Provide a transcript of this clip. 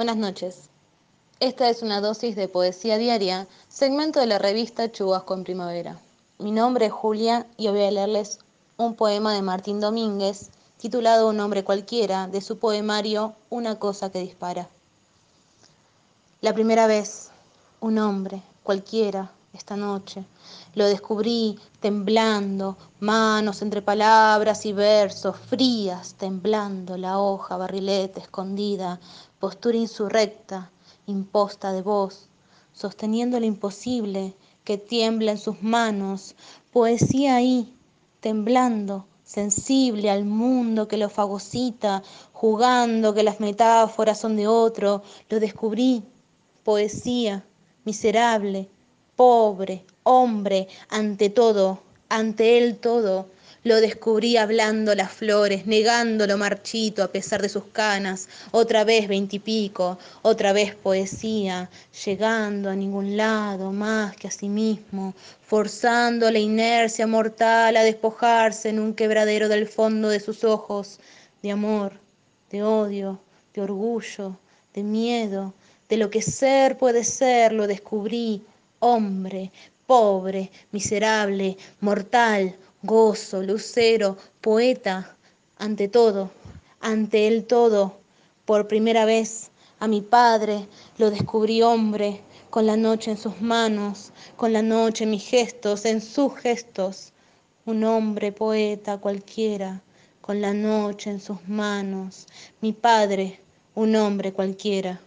Buenas noches. Esta es una dosis de poesía diaria, segmento de la revista Chubasco en Primavera. Mi nombre es Julia y voy a leerles un poema de Martín Domínguez titulado Un hombre cualquiera de su poemario Una cosa que dispara. La primera vez, un hombre cualquiera esta noche. Lo descubrí temblando, manos entre palabras y versos, frías, temblando la hoja, barrilete escondida, postura insurrecta, imposta de voz, sosteniendo lo imposible que tiembla en sus manos, poesía ahí, temblando, sensible al mundo que lo fagocita, jugando que las metáforas son de otro, lo descubrí, poesía, miserable, pobre, hombre, ante todo, ante él todo, lo descubrí hablando las flores, negando lo marchito a pesar de sus canas, otra vez veintipico, otra vez poesía, llegando a ningún lado más que a sí mismo, forzando la inercia mortal a despojarse en un quebradero del fondo de sus ojos, de amor, de odio, de orgullo, de miedo, de lo que ser puede ser, lo descubrí, hombre, pobre, miserable, mortal, gozo, lucero, poeta, ante todo, ante el todo, por primera vez a mi padre lo descubrí hombre, con la noche en sus manos, con la noche en mis gestos, en sus gestos, un hombre poeta cualquiera, con la noche en sus manos, mi padre, un hombre cualquiera.